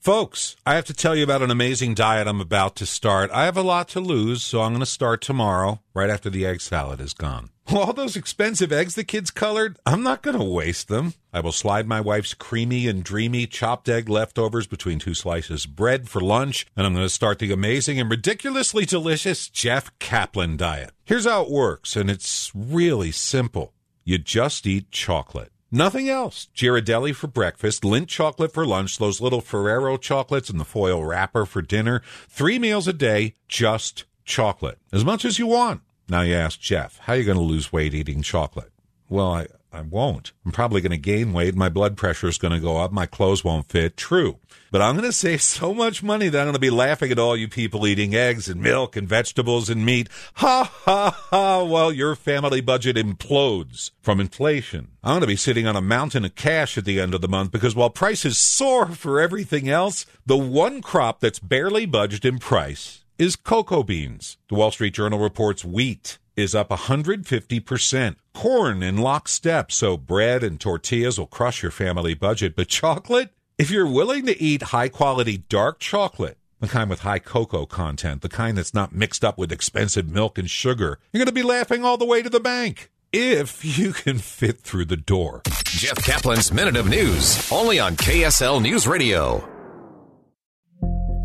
Folks, I have to tell you about an amazing diet I'm about to start. I have a lot to lose, so I'm going to start tomorrow, right after the egg salad is gone. All those expensive eggs the kids colored, I'm not going to waste them. I will slide my wife's creamy and dreamy chopped egg leftovers between two slices of bread for lunch, and I'm going to start the amazing and ridiculously delicious Jeff Caplan diet. Here's how it works, and it's really simple. You just eat chocolate. Nothing else. Ghirardelli for breakfast, Lindt chocolate for lunch, those little Ferrero chocolates in the foil wrapper for dinner. Three meals a day, just chocolate. As much as you want. Now you ask Jeff, how are you going to lose weight eating chocolate? Well, I, I won't. I'm probably going to gain weight. My blood pressure is going to go up. My clothes won't fit. True. But I'm going to save so much money that I'm going to be laughing at all you people eating eggs and milk and vegetables and meat. Ha ha ha. While your family budget implodes from inflation. I'm going to be sitting on a mountain of cash at the end of the month because while prices soar for everything else, the one crop that's barely budged in price is cocoa beans. The Wall Street Journal reports wheat is up 150%. Corn in lockstep, so bread and tortillas will crush your family budget. But chocolate? If you're willing to eat high quality dark chocolate, the kind with high cocoa content, the kind that's not mixed up with expensive milk and sugar, you're going to be laughing all the way to the bank. If you can fit through the door. Jeff Caplan's Minute of News, only on KSL News Radio.